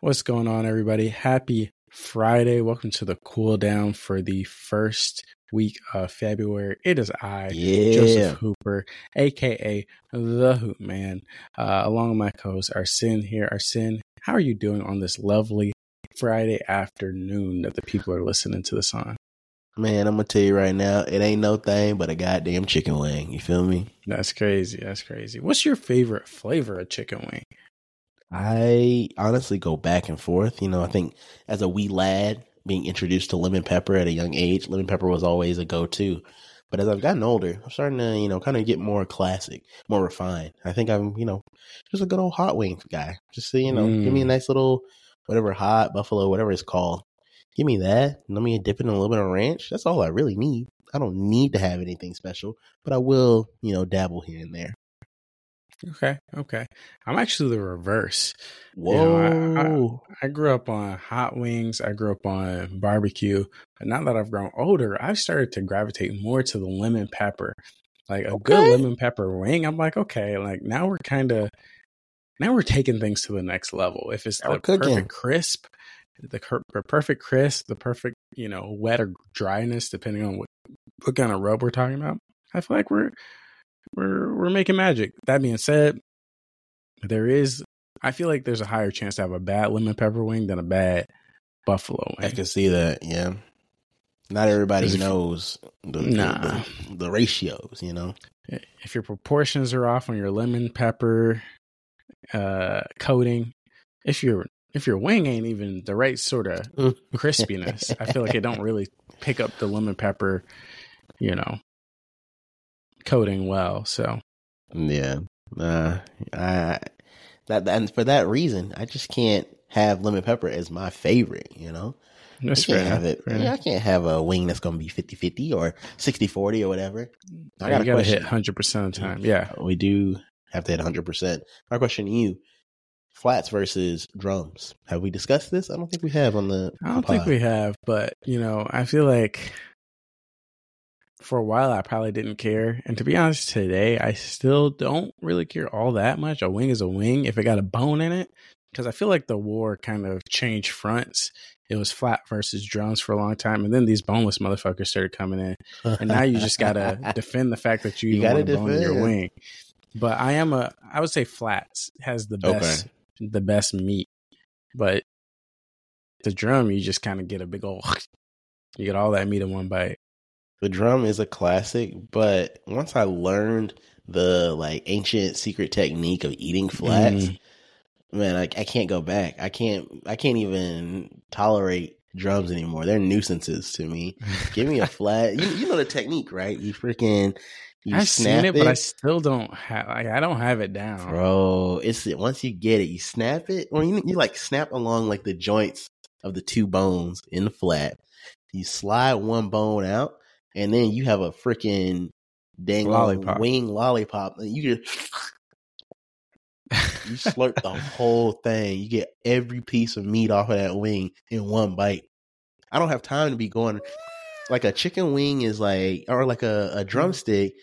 What's going on, everybody? Happy Friday. Welcome to the cool down for the first week of February. It is I, Yeah. Joseph Hooper, aka the Hoop Man, uh, along with my co-host Arsene here. Arsene, how are you doing on this lovely Friday afternoon that the people are listening to this on? Man, I'm gonna tell you right now, it ain't no thing but a goddamn chicken wing. You feel me? That's crazy. That's crazy. What's your favorite flavor of chicken wing? I honestly go back and forth. You know, I think as a wee lad being introduced to lemon pepper at a young age, lemon pepper was always a go to. But as I've gotten older, I'm starting to, you know, kind of get more classic, more refined. I think I'm, you know, just a good old hot wing guy. Just so, you know, give me a Mm. nice little whatever hot buffalo, whatever it's called. Give me that. Let me dip it in a little bit of ranch. That's all I really need. I don't need to have anything special, but I will, you know, dabble here and there. Okay, okay. I'm actually the reverse. Whoa. You know, I, I grew up on hot wings. I grew up on barbecue. But now that I've grown older, I've started to gravitate more to the lemon pepper. Like a good lemon pepper wing. I'm like, okay, like now we're kind of now we're taking things to the next level. If it's Now the perfect crisp, the, cur- the perfect crisp, the perfect you know wet or dryness, depending on what what kind of rub we're talking about. I feel like we're we're we're making magic. That being said, there is I feel like there's a higher chance to have a bad lemon pepper wing than a bad buffalo I can see that. Yeah. Not everybody knows the, the- the, the ratios, you know? If your proportions are off on your lemon pepper uh coating, if your if your wing ain't even the right sort of crispiness, I feel like it don't really pick up the lemon pepper, you know, coating well. So Yeah. Uh, I, that, and for that reason, I just can't have lemon pepper as my favorite, you know? that's I can't have it. Yeah, I can't have a wing that's going to be 50 50 or 60 40 or whatever. I got gotta hit hundred percent of the time. Yeah. We do have to hit 100%. My question to you flats versus drums. Have we discussed this? I don't think we have on the. I don't pod. think we have, but you know, I feel like for a while I probably didn't care, and to be honest, today I still don't really care all that much. A wing is a wing if it got a bone in it, because I feel like the war kind of changed fronts. It was flat versus drums for a long time, and then these boneless motherfuckers started coming in, and now you just gotta defend the fact that you, You even gotta a bone in your wing. But I am a, I would say flats has the Okay. best, the best meat, but the drum you just kind of get a big old, you get all that meat in one bite. The drum is a classic, but once I learned the like ancient secret technique of eating flats, Mm. man, I, I can't go back. I can't. I can't even tolerate drums anymore. They're nuisances to me. Give me a flat. You, you know the technique, right? You freaking you I've snap seen it, but I still don't have. Like, I don't have it down. bro. It's once you get it, you snap it, or you you like snap along like the joints of the two bones in the flat. You slide one bone out, and then you have a freaking dang Lollipop. wing lollipop. And you just you slurp the whole thing. You get every piece of meat off of that wing in one bite. I don't have time to be going like a chicken wing is like or like a, a mm. drumstick.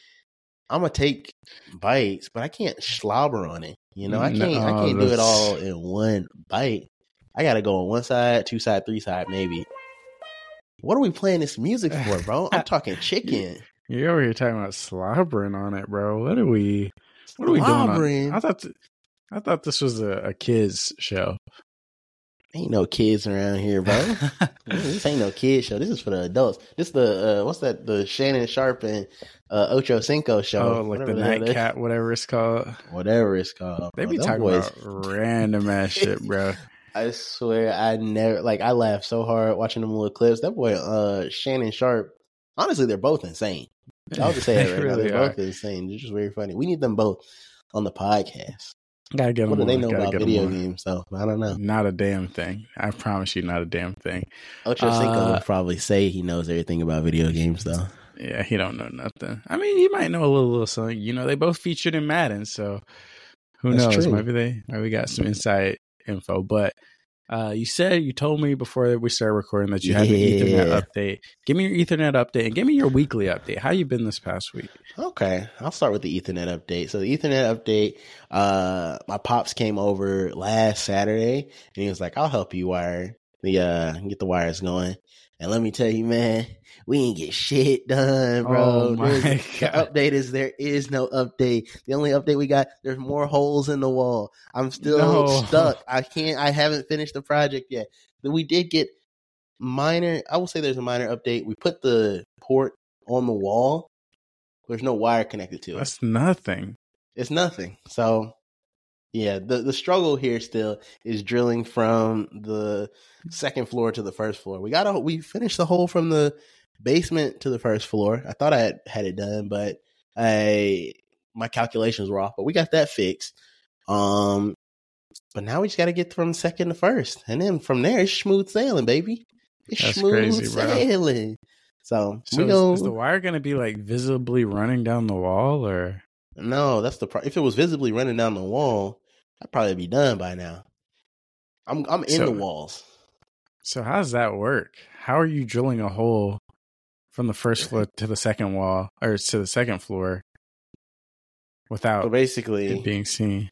I'm gonna take bites, but I can't slobber on it. You know, I can't I oh, can't do it all in one bite. I gotta go on one side, two side, three side, maybe. What are we playing this music for, bro? I'm talking chicken. You're over here talking about slobbering on it, bro. What are we? What are we doing? on- I thought. th- I thought this was a, a kids show. Ain't no kids around here, bro. this ain't no kids show. This is for the adults. This the uh, what's that? The Shannon Sharpe and uh, Ocho Cinco show. oh, like the Whatever hell that- nightcap, whatever it's called. whatever it's called. They bro. be Them talking boys- about random ass shit, bro. I swear, I never like. I laughed so hard watching them little clips. That boy, uh, Shannon Sharpe. Honestly, they're both insane. I'll just say They right now. really They're are. both insane. They're just very funny. We need them both on the podcast. Gotta get What them do they know gotta about video games? though? I don't know. Not a damn thing. I promise you, not a damn thing. Ocho Cinco Uh, would probably say he knows everything about video games, though. Yeah, he don't know nothing. I mean, he might know a little, little something. You know, they both featured in Madden, so who That's knows? true. Maybe they maybe got some inside info. But Uh, you said you told me before we started recording that you had an Ethernet update. Give me your Ethernet update and give me your weekly update. How you been this past week? Okay, I'll start with the Ethernet update. So the Ethernet update, uh, my pops came over last Saturday and he was like, "I'll help you wire the uh get the wires going." And let me tell you, man, we ain't get shit done, bro. Oh. The update is there is no update. The only update we got, there's more holes in the wall. I'm still No. stuck. I can't. I haven't finished the project yet. Then we did get minor. I will say there's a minor update. We put the port on the wall. There's no wire connected to it. That's nothing. It's nothing. So yeah, the the struggle here still is drilling from the second floor to the first floor. We got a we finished the hole from the basement to the first floor. I thought I had, had it done, but I my calculations were off. But we got that fixed. Um, but now we just got to get from second to first, and then from there it's smooth sailing, baby. It's That's smooth crazy, bro. sailing. So, So we is, go. is the wire going to be like visibly running down the wall or? No, that's the pro- if it was visibly running down the wall, I'd probably be done by now. I'm I'm in So- the walls. So how does that work? How are you drilling a hole from the first floor to the second wall or to the second floor without So basically, it being seen?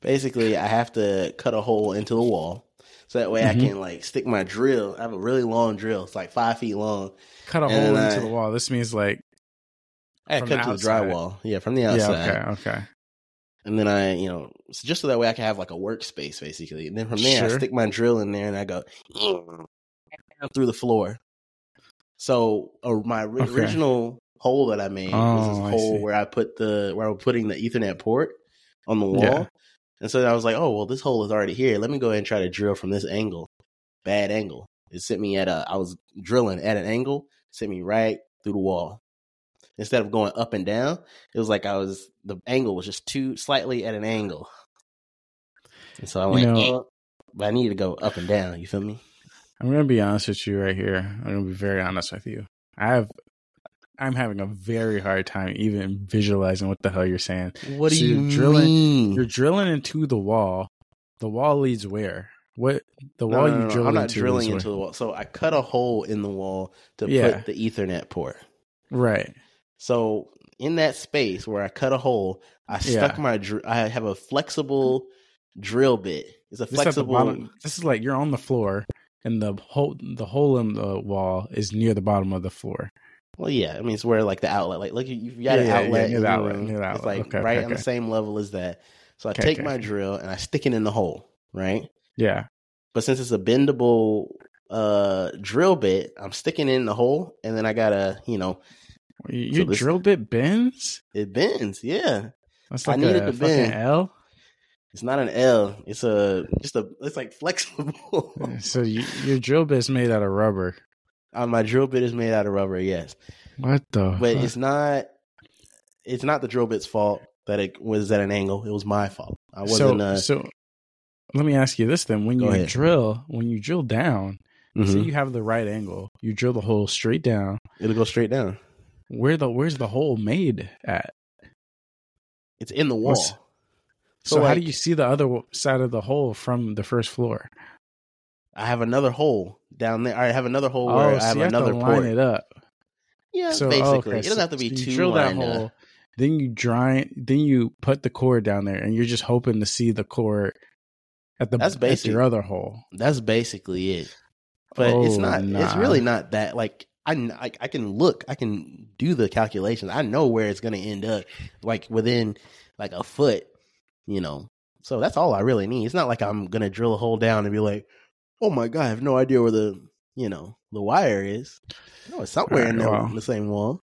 basically, I have to cut a hole into the wall, so that way Mhm. I can like stick my drill. I have a really long drill; it's like five feet long. Cut a And hole into I- the wall. This means like I cut the to the drywall, yeah, from the outside. yeah, okay, okay. And then I, you know, so just so that way I can have like a workspace, basically. And then from there, I stick my drill in there and I go through the floor. So uh, my ri- Okay. original hole that I made was Oh, I this hole see. where I put the where I was putting the Ethernet port on the wall. Yeah. And so I was like, oh well, this hole is already here. Let me go ahead and try to drill from this angle. Bad angle. It sent me at a. I was drilling at an angle. Sent me right through the wall. Instead of going up and down, it was like I was the angle was just too slightly at an angle. And so I You went, know- "Eh," but I needed to go up and down. You feel me? I'm gonna be honest with you right here. I'm gonna be very honest with you. I have I'm having a very hard time even visualizing what the hell you're saying. What do you you're drilling- mean? You're drilling into the wall. The wall leads where? What the No, wall no, no, you drill I'm not into drilling into the wall. So I cut a hole in the wall to Yeah. put the Ethernet port. Right. So in that space where I cut a hole, I stuck Yeah. my. Dr- I have a flexible drill bit. It's a This, flexible. bottom, this is like you're on the floor and the hole the hole in the wall is near the bottom of the floor. Well, yeah, I mean it's where like the outlet, like look, you've got Yeah, an yeah, yeah, outlet, near in the outlet, room. near the It's like Okay, right okay, on the same level as that. So I take my drill and I stick it in the hole, right? Yeah. But since it's a bendable uh drill bit, I'm sticking it in the hole, and then I gotta, you know, Your this- drill bit bends? it bends. Yeah, That's I needed to bend. L. it's not an L. It's a just a. It's like flexible. So you, your drill bit is made out of rubber. uh, my drill bit is made out of rubber, yes, What the? but fuck? it's not. It's not the drill bit's fault that it was at an angle. It was my fault. I so wasn't. uh, so. Let me ask you this then: When you ahead. drill, when you drill down, say mhm. you have the right angle, you drill the hole straight down. It'll go straight down. Where the where's the hole made at? It's in the wall. What's- So, So, how do you see the other side of the hole from the first floor? I have another hole down there. I have another hole Oh, where I have you have another to line port. it up. Yeah, So oh, basically, okay, it doesn't have to be so you too drill that up. Uh, hole, then you dry, then you put the cord down there, and you're just hoping to see the cord at the That's at your other hole. That's basically it. But it's Oh, not. It's really not that. Like I, I, I can look. I can do the calculations. I know where it's going to end up. Like within like a foot. You know. So that's all I really need. It's not like I'm going to drill a hole down and be like, oh my god, I have no idea where the you know the wire is. No, it's somewhere in there well. the same wall.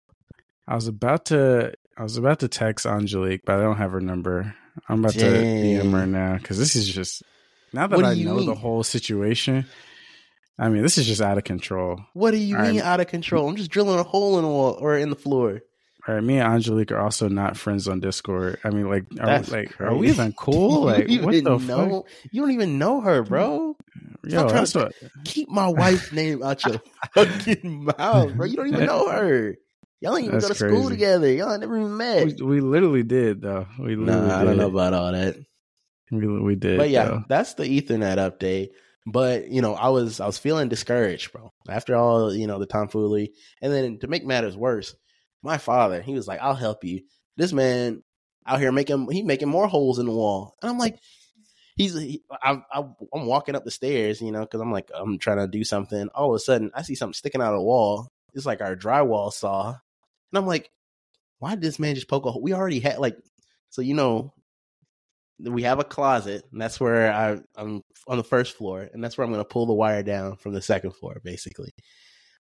I was about to, I was about to text Angelique, but I don't have her number. I'm about to DM her Dang. now because this is just now that I know the whole situation. I mean, this is just out of control. What do you I'm- mean out of control? I'm just drilling a hole in the wall or in the floor. All right, me and Angelique are also not friends on Discord. I mean, like, are, That's like, are we even cool? Like, you what the know? You don't even know her, bro. fuck? Stop Yo, that's what. Keep my wife's name out your fucking mouth, bro. You don't even know her. Y'all ain't even That's go to school together. Y'all ain't never even met. We, we literally did though. We literally Nah, I don't know about all that. We, we did. But yeah, though. that's the Ethernet update. But you know, I was I was feeling discouraged, bro. After all, you know, the tomfoolery, and then to make matters worse, my father, he was like, "I'll help you." This man out here making he making more holes in the wall, and I'm like, he's he, I, I'm walking up the stairs, you know, because I'm like I'm trying to do something. All of a sudden, I see something sticking out of the wall. It's like our drywall saw, and I'm like, why did this man just poke a hole? We already had like, so you know, we have a closet, and that's where I, I'm on the first floor, and that's where I'm going to pull the wire down from the second floor, basically.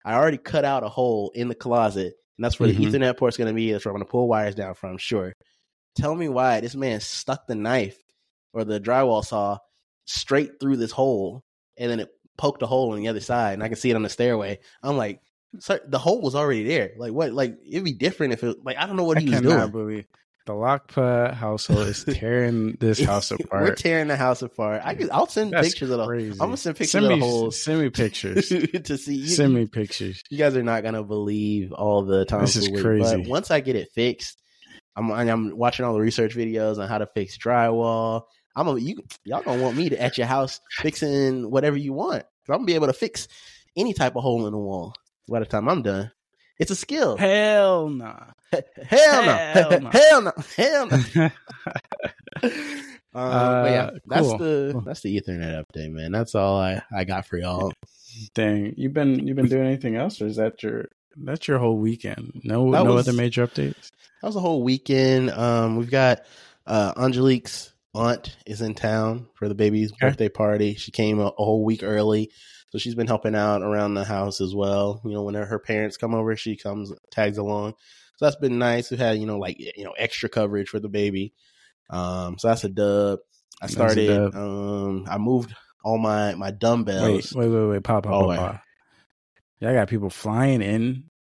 I already cut out a hole in the closet, and that's where Mhm. the Ethernet port's going to be. That's where I'm going to pull wires down from, sure. Tell me why this man stuck the knife or the drywall saw straight through this hole, and then it poked a hole on the other side, and I can see it on the stairway. I'm like, sir, the hole was already there. Like, what? Like, it'd be different if it, like, I don't know what I he was doing. believe the Lockput household is tearing this house apart. We're tearing the house apart. I could, I'll send That's pictures of the. I'm gonna send pictures send of the holes Send me pictures. to see. You, send me pictures. you guys are not gonna believe all the times. This is But crazy. But once I get it fixed, I'm I'm watching all the research videos on how to fix drywall. I'm a, you y'all gonna want me to at your house fixing whatever you want. I'm gonna be able to fix any type of hole in the wall by the time I'm done. It's a skill. Hell nah. Hell no. Hell no. Hell no. Hell no. Um, but yeah, Uh, that's cool. the that's the Ethernet update, man. That's all I, I got for y'all. Dang, you've been you've been doing anything else, or is that your that's your whole weekend? No, That no was- other major updates. That was a whole weekend. Um, we've got uh, Angelique's aunt is in town for the baby's Okay. birthday party. She came a, a whole week early, so she's been helping out around the house as well. You know, when her parents come over, she comes tags along. So that's been nice. We've had you know like you know extra coverage for the baby. Um, so that's a dub. I started. dub. Um, I moved all my my dumbbells. Wait, wait, wait, wait, pop, pop, Oh, pop, pop. Yeah, I got people flying in.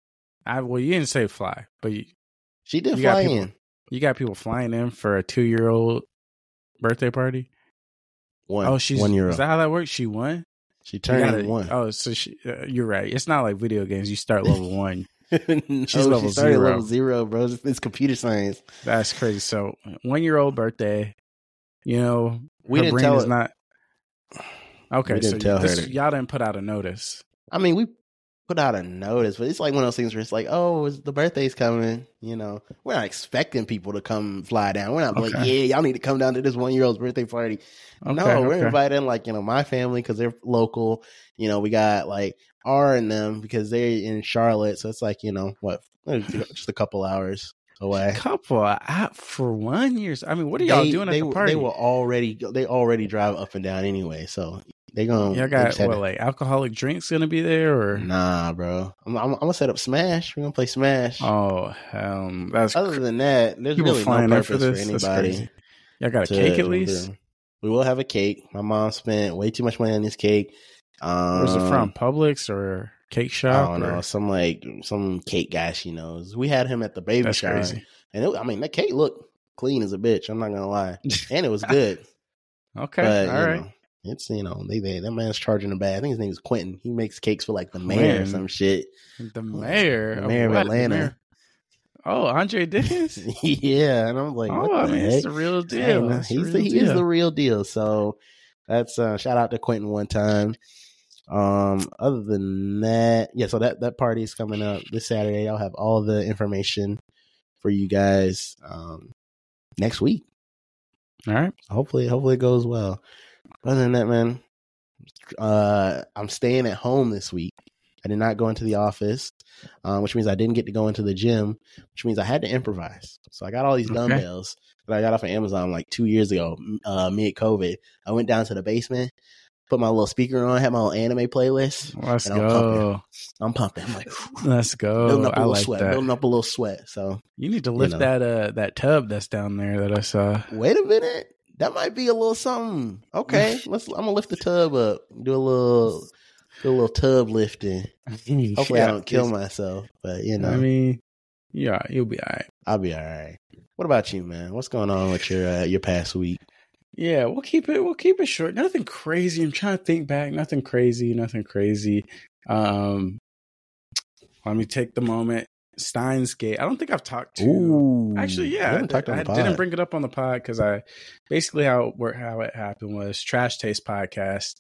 I well, you didn't say fly, but you, She did You fly people- in. you got people flying in for a two year old birthday party. One. Oh, she's one year Is that how that works? She won. She turned gotta- one. Oh, so she, uh, you're right. It's not like video games. You start level one. no, She's level she zero. level zero, bro. It's, it's computer science. That's crazy. So one year old birthday. You know, We didn't brain tell is her- not. Okay, didn't so tell her this, y'all didn't put out a notice. I mean, we put out a notice, but it's like one of those things where it's like, oh, it's, the birthday's coming. You know, we're not expecting people to come fly down. We're not like, yeah, y'all need to come down to this one year old's birthday party. Okay, no, we're okay. inviting like you know my family because they're local. You know, we got like R and them because they're in Charlotte, so it's like you know what, just a couple hours away. couple uh, out for one year. I mean, what are y'all They- doing at the party? They will already they already drive up and down anyway, so they gonna y'all got what like alcoholic drinks gonna be there or? Nah, bro. I'm, I'm, I'm gonna set up Smash. We're gonna play Smash. Oh, um, that's Other than that, there's really no purpose for for, this. That's anybody. Y'all got a cake at least. do. We will have a cake. My mom spent way too much money on this cake. Um, Where's it from? Publix or cake shop? I don't know. or- Some like some cake guy she knows. We had him at the baby That's shower, crazy. and it, I mean that cake looked clean as a bitch. I'm not gonna lie, and it was good. Okay, but all right. know, it's you know they, they that man's charging a bad. I think his name is Quentin. He makes cakes for like the mayor or some shit. The mayor, The mayor of what? Atlanta. Mayor- Oh, Andre Dickens. yeah, and I'm like, oh, what I the mean, heck? it's the real deal. It's the he's real the, he is the real deal. So that's uh, shout out to Quentin one time. Um, other than that, yeah. So that that party is coming up this Saturday. I'll have all the information for you guys um, next week. All right. Hopefully, hopefully it goes well. Other than that, man, uh, I'm staying at home this week. I did not go into the office, uh, which means I didn't get to go into the gym, which means I had to improvise. So I got all these Okay. dumbbells that I got off of Amazon like two years ago, uh, mid COVID. I went down to the basement, put my little speaker on, had my little anime playlist. Let's And I'm go. I'm pumping. I'm like, Let's go. building up a I little like sweat, that. building up a little sweat. So You need to lift know. that uh that tub that's down there that I saw. wait a minute. That might be a little something. Okay, let's. I'm gonna lift the tub up. Do a little, do a little tub lifting. Hopefully, I don't kill myself. But you know, I mean, yeah, you'll be all right. I'll be all right. What about you, man? What's going on with your uh, your past week? Yeah, we'll keep it. We'll keep it short. Nothing crazy. I'm trying to think back. Nothing crazy. Nothing crazy. Um, let me take the moment. Steins Gate. I don't think I've talked to. Ooh, Actually, yeah, I, on I didn't bring it up on the pod because I basically how it, how it happened was Trash Taste podcast.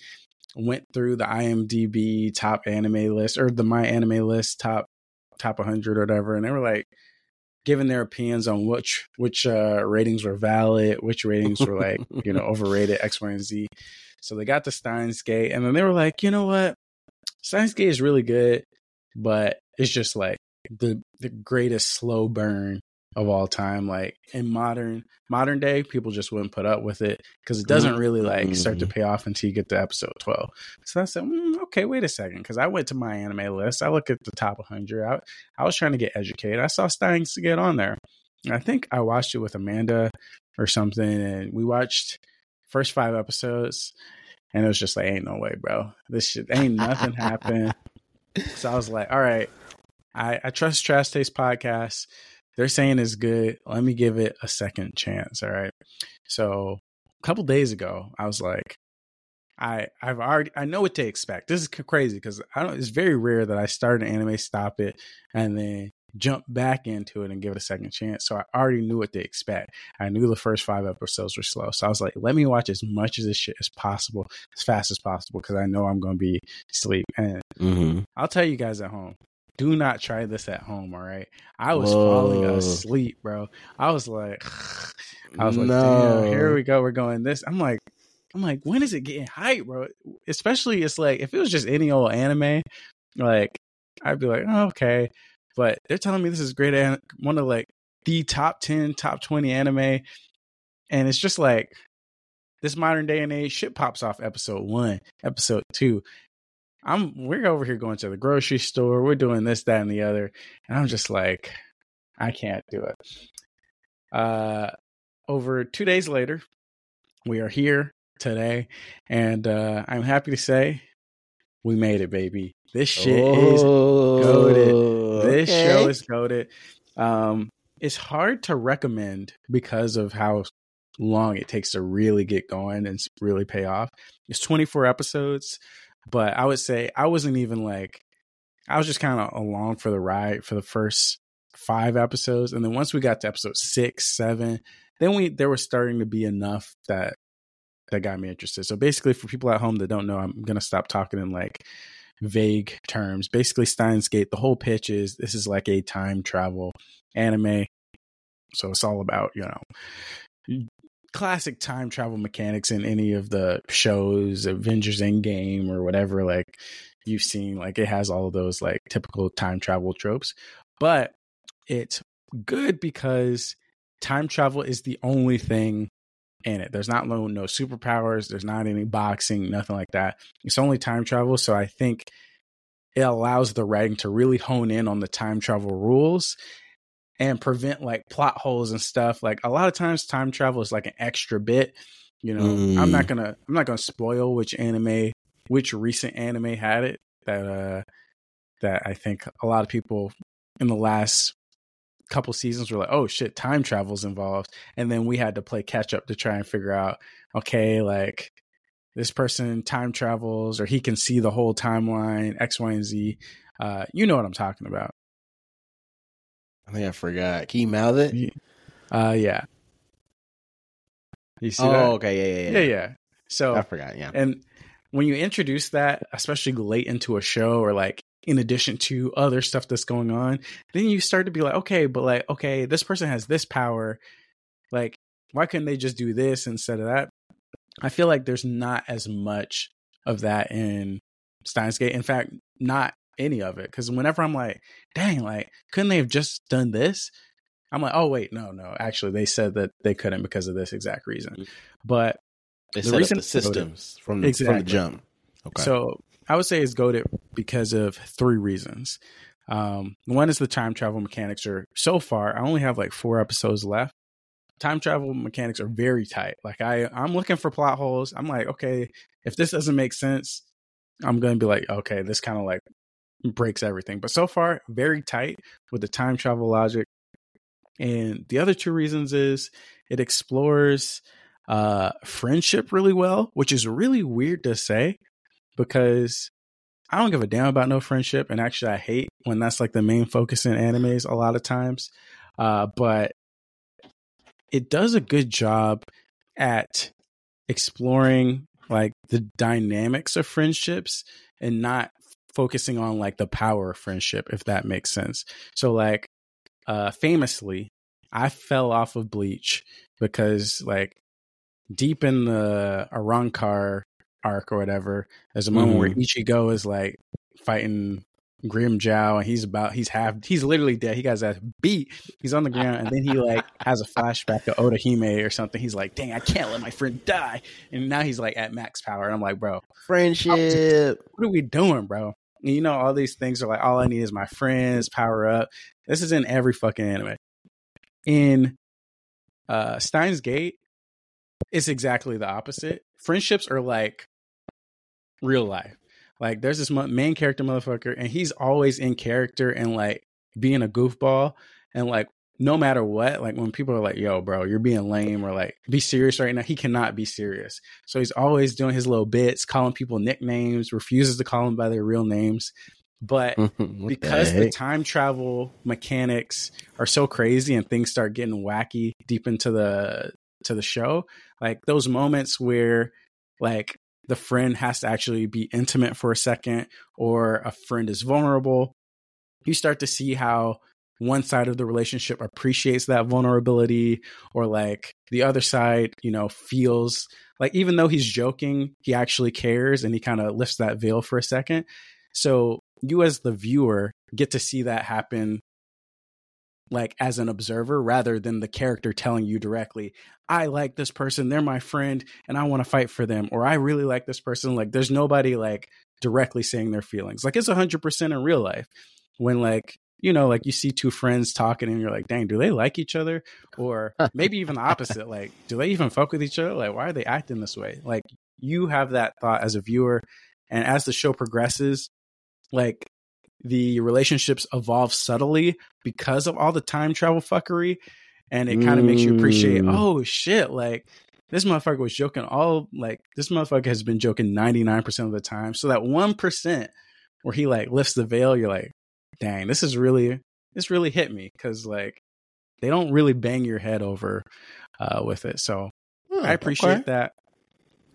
went through the IMDb top anime list or the my anime list top top 100 or whatever, and they were like giving their opinions on which which uh, ratings were valid, which ratings were like you know overrated X, Y, and Z. So they got the Steins Gate, and then they were like, you know what, Steins Gate is really good, but it's just like the the greatest slow burn of all time. Like in modern modern day, people just wouldn't put up with it because it doesn't really like start to pay off until you get to episode twelve. So I said, mm, okay, wait a second, because I went to my anime list. I look at the top 100. I, I was trying to get educated. I saw Steins Gate on there. I think I watched it with Amanda or something, and we watched first five episodes, and it was just like, ain't no way, bro. This shit ain't nothing happened. So I was like, all right, I, I trust Trash Taste Podcast. They're saying it's good. Let me give it a second chance. All right. So a couple days ago, I was like, I I've already I know what to expect. This is crazy because I don't. It's very rare that I start an anime, stop it, and then jump back into it and give it a second chance. So I already knew what to expect. I knew the first five episodes were slow. So I was like, let me watch as much of this shit as possible, as fast as possible, because I know I'm going to be asleep. And Mm-hmm. I'll tell you guys at home. Do not try this at home, all right? I was falling asleep, bro. I was like, I was like, No. damn, here we go. We're going this. I'm like, I'm like, when is it getting hype, bro? Especially, it's like if it was just any old anime, like I'd be like, oh, okay. But they're telling me this is great, an- one of like the top ten, top twenty anime, and it's just like this modern day and age shit pops off episode one, episode two. I'm we're over here going to the grocery store, we're doing this, that, and the other, and I'm just like, I can't do it. Uh, over two days later, we are here today, and uh, I'm happy to say we made it, baby. This shit is goated. This Oh, Okay. show is goated. Um, it's hard to recommend because of how long it takes to really get going and really pay off. It's 24 episodes, but I would say I wasn't even like I was just kind of along for the ride for the first five episodes, and then once we got to episode six, seven, then we there was starting to be enough that that got me interested. So basically, for people at home that don't know, I'm gonna stop talking in like vague terms. Basically, Steins Gate, the whole pitch is this is like a time travel anime. So it's all about, you know, classic time travel mechanics in any of the shows, Avengers Endgame or whatever, like you've seen. Like it has all of those like typical time travel tropes. But it's good because time travel is the only thing in it. There's not no, no superpowers, there's not any boxing, nothing like that. It's only time travel. So I think it allows the writing to really hone in on the time travel rules and prevent like plot holes and stuff. Like a lot of times time travel is like an extra bit. You know, Mm. I'm not gonna I'm not gonna spoil which anime which recent anime had it that uh that I think a lot of people in the last couple seasons were like, oh shit, time travel's involved. And then we had to play catch up to try and figure out, okay, like this person time travels or he can see the whole timeline, X, Y, and Z. Uh, you know what I'm talking about. I think I forgot. Can you mouth it? Uh, yeah. You see Oh, that? okay. Yeah, yeah, Yeah, yeah. yeah. So I forgot. Yeah. And when you introduce that, especially late into a show or like in addition to other stuff that's going on, then you start to be like, okay, but like, okay, this person has this power. Like, why couldn't they just do this instead of that? I feel like there's not as much of that in Steins Gate. In fact, not any of it. Because whenever I'm like, dang, like, couldn't they have just done this? I'm like, oh, wait, no, no. Actually, they said that they couldn't because of this exact reason. But They the reason the systems from the, from the jump. Okay. So I would say it's goated because of three reasons. Um, one is the time travel mechanics are so far. I only have like four episodes left. Time travel mechanics are very tight. Like I, I'm looking for plot holes. I'm like, okay, if this doesn't make sense, I'm gonna be like, okay, this kind of like breaks everything. But so far, very tight with the time travel logic. And the other two reasons is it explores uh friendship really well, which is really weird to say because I don't give a damn about no friendship. And actually, I hate when that's like the main focus in animes a lot of times. Uh, but it does a good job at exploring like the dynamics of friendships and not focusing on like the power of friendship, if that makes sense. So like uh famously, I fell off of Bleach because like deep in the Arrancar arc or whatever, there's a moment mm-hmm. where Ichigo is like fighting Grimmjow and he's about he's half he's literally dead. He got his ass beat. He's on the ground and then he like has a flashback to Orihime or something. He's like, dang, I can't let my friend die. And now he's like at max power. And I'm like, bro, friendship. What are we doing, bro? You know, all these things are like all I need is my friends, power up. This is in every fucking anime. In uh Steins Gate, it's exactly the opposite. Friendships are like real life like there's this main character motherfucker, and he's always in character and like being a goofball, and like no matter what, like when people are like, "Yo, bro, you're being lame," or like, "Be serious right now," he cannot be serious. So he's always doing his little bits, calling people nicknames, refuses to call them by their real names. But because the, the time travel mechanics are so crazy and things start getting wacky deep into the to the show, like those moments where like the friend has to actually be intimate for a second or a friend is vulnerable, you start to see how one side of the relationship appreciates that vulnerability or like the other side, you know, feels like even though he's joking, he actually cares and he kind of lifts that veil for a second. So you as the viewer get to see that happen like as an observer rather than the character telling you directly i like this person they're my friend and i want to fight for them or i really like this person like there's nobody like directly saying their feelings like it's 100% in real life when like you know like you see two friends talking and you're like dang do they like each other or maybe even the opposite like do they even fuck with each other like why are they acting this way like you have that thought as a viewer and as the show progresses like the relationships evolve subtly because of all the time travel fuckery. And it kind of mm. makes you appreciate, mm. oh shit, like this motherfucker was joking all like this motherfucker has been joking 99% of the time. So that 1% where he like lifts the veil, you're like, dang, this is really this really hit me because like they don't really bang your head over uh, with it. So hmm, I appreciate okay. that.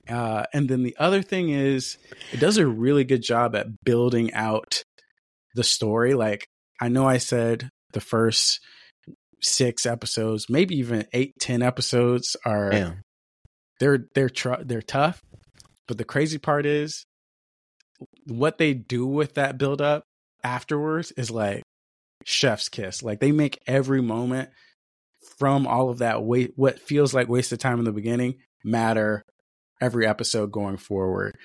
Uh, and then the other thing is, it does a really good job at building out the story. Like I know I said the first six episodes, maybe even eight, ten episodes are Damn. they're they're tr- they're tough. But the crazy part is what they do with that build up afterwards is like chef's kiss. Like they make every moment from all of that wait what feels like wasted time in the beginning matter every episode going forward.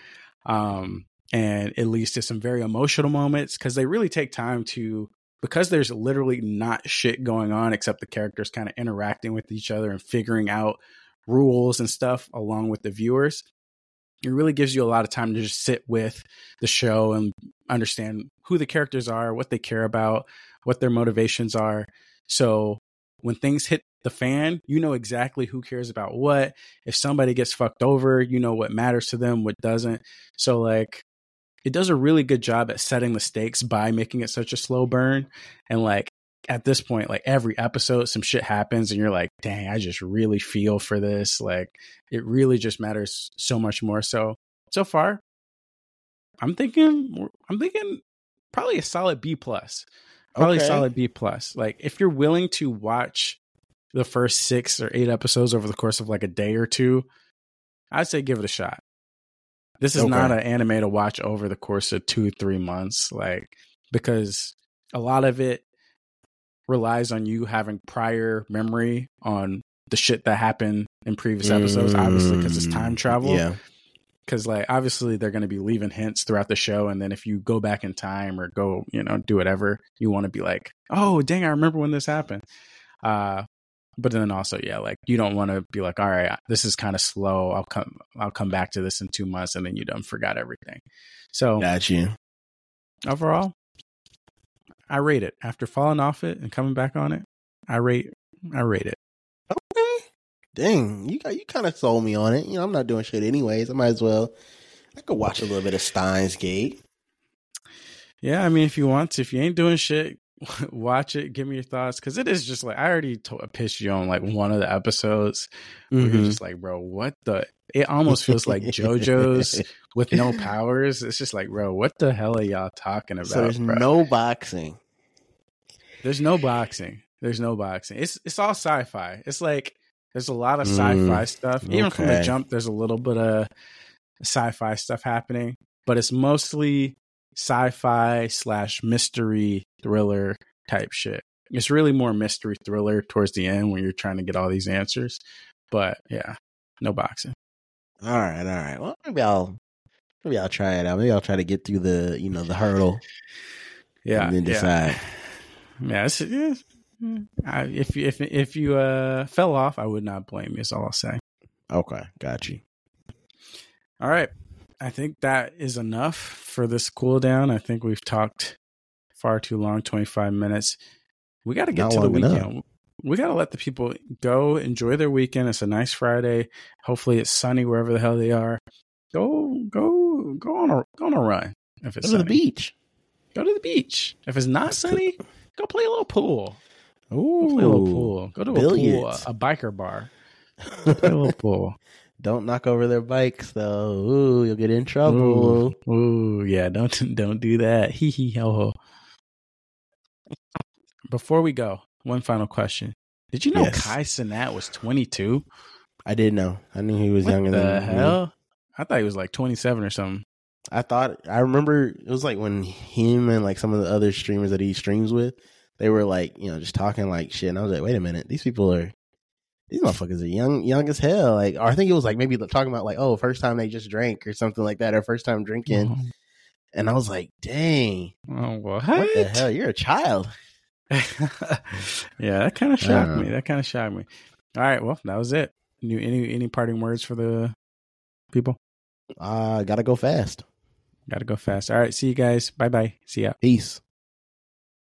Um and it leads to some very emotional moments because they really take time to because there's literally not shit going on except the characters kind of interacting with each other and figuring out rules and stuff along with the viewers it really gives you a lot of time to just sit with the show and understand who the characters are what they care about what their motivations are so when things hit the fan, you know exactly who cares about what. If somebody gets fucked over, you know what matters to them, what doesn't. So like it does a really good job at setting the stakes by making it such a slow burn. And like at this point, like every episode, some shit happens and you're like, dang, I just really feel for this. Like it really just matters so much more. So, so far, I'm thinking, I'm thinking probably a solid B plus. Probably okay. solid B plus. Like if you're willing to watch the first six or eight episodes over the course of like a day or two, I'd say give it a shot. This is okay. not an anime to watch over the course of two, three months, like because a lot of it relies on you having prior memory on the shit that happened in previous episodes, mm, obviously, because it's time travel. Yeah. Because, like, obviously, they're going to be leaving hints throughout the show. And then if you go back in time or go, you know, do whatever, you want to be like, oh, dang, I remember when this happened. Uh, but then also yeah like you don't want to be like all right this is kind of slow i'll come i'll come back to this in two months and then you done forgot everything so got you overall i rate it after falling off it and coming back on it i rate i rate it dang you got you kind of sold me on it you know i'm not doing shit anyways i might as well i could watch a little bit of steins gate yeah i mean if you want to if you ain't doing shit watch it. Give me your thoughts because it is just like I already told, pitched you on like one of the episodes. Mm-hmm. Where you're just like, bro, what the? It almost feels like JoJo's with no powers. It's just like, bro, what the hell are y'all talking about? so there's bro? no boxing. There's no boxing. There's no boxing. It's it's all sci-fi. It's like there's a lot of Mm, sci-fi stuff. Even from the jump, there's a little bit of sci-fi stuff happening, but it's mostly sci-fi slash mystery thriller type shit. It's really more mystery thriller towards the end when you're trying to get all these answers. But yeah, no boxing. All right, all right. Well, maybe I'll maybe I'll try it out. Maybe I'll try to get through the you know the hurdle Yeah, and then yeah. decide. Yeah, it's, it's, I, if you- if if you uh fell off, I would not blame you. Is all I'll say. Okay, got you. All right. I think that is enough for this cool down. I think we've talked far too long 25 minutes. We got to get Not to the long enough. weekend. We got to let the people go enjoy their weekend. It's a nice Friday. Hopefully it's sunny wherever the hell they are. Go go go on a go on a run if it's Go to the beach. Go to the beach. If it's not sunny, go play a little pool. Go Ooh, play a little pool. Go to a pool, a, a biker bar. Play a little pool. Don't knock over their bikes though. Ooh, you'll get in trouble. Ooh, ooh, yeah, don't don't do that. Hee hee ho ho. Before we go, one final question. Did you know Yes. Kai Cenat was 22? I didn't know. I knew he was What younger the than me. hell? I thought he was like 27 or something. I thought I remember it was like when him and like some of the other streamers that he streams with, they were like, you know, just talking like shit. And I was like, wait a minute, these people are these motherfuckers are young young as hell. Like or I think it was like maybe talking about like, oh, first time they just drank or something like that, or first time drinking. And I was like, dang, Oh, what? what the hell? You're a child. yeah, that kind of shocked me. That kind of shocked me. All right, well, that was it. Any any, any parting words for the people? Uh gotta go fast. Got to go fast. All right, see you guys. Bye bye. See ya. Peace.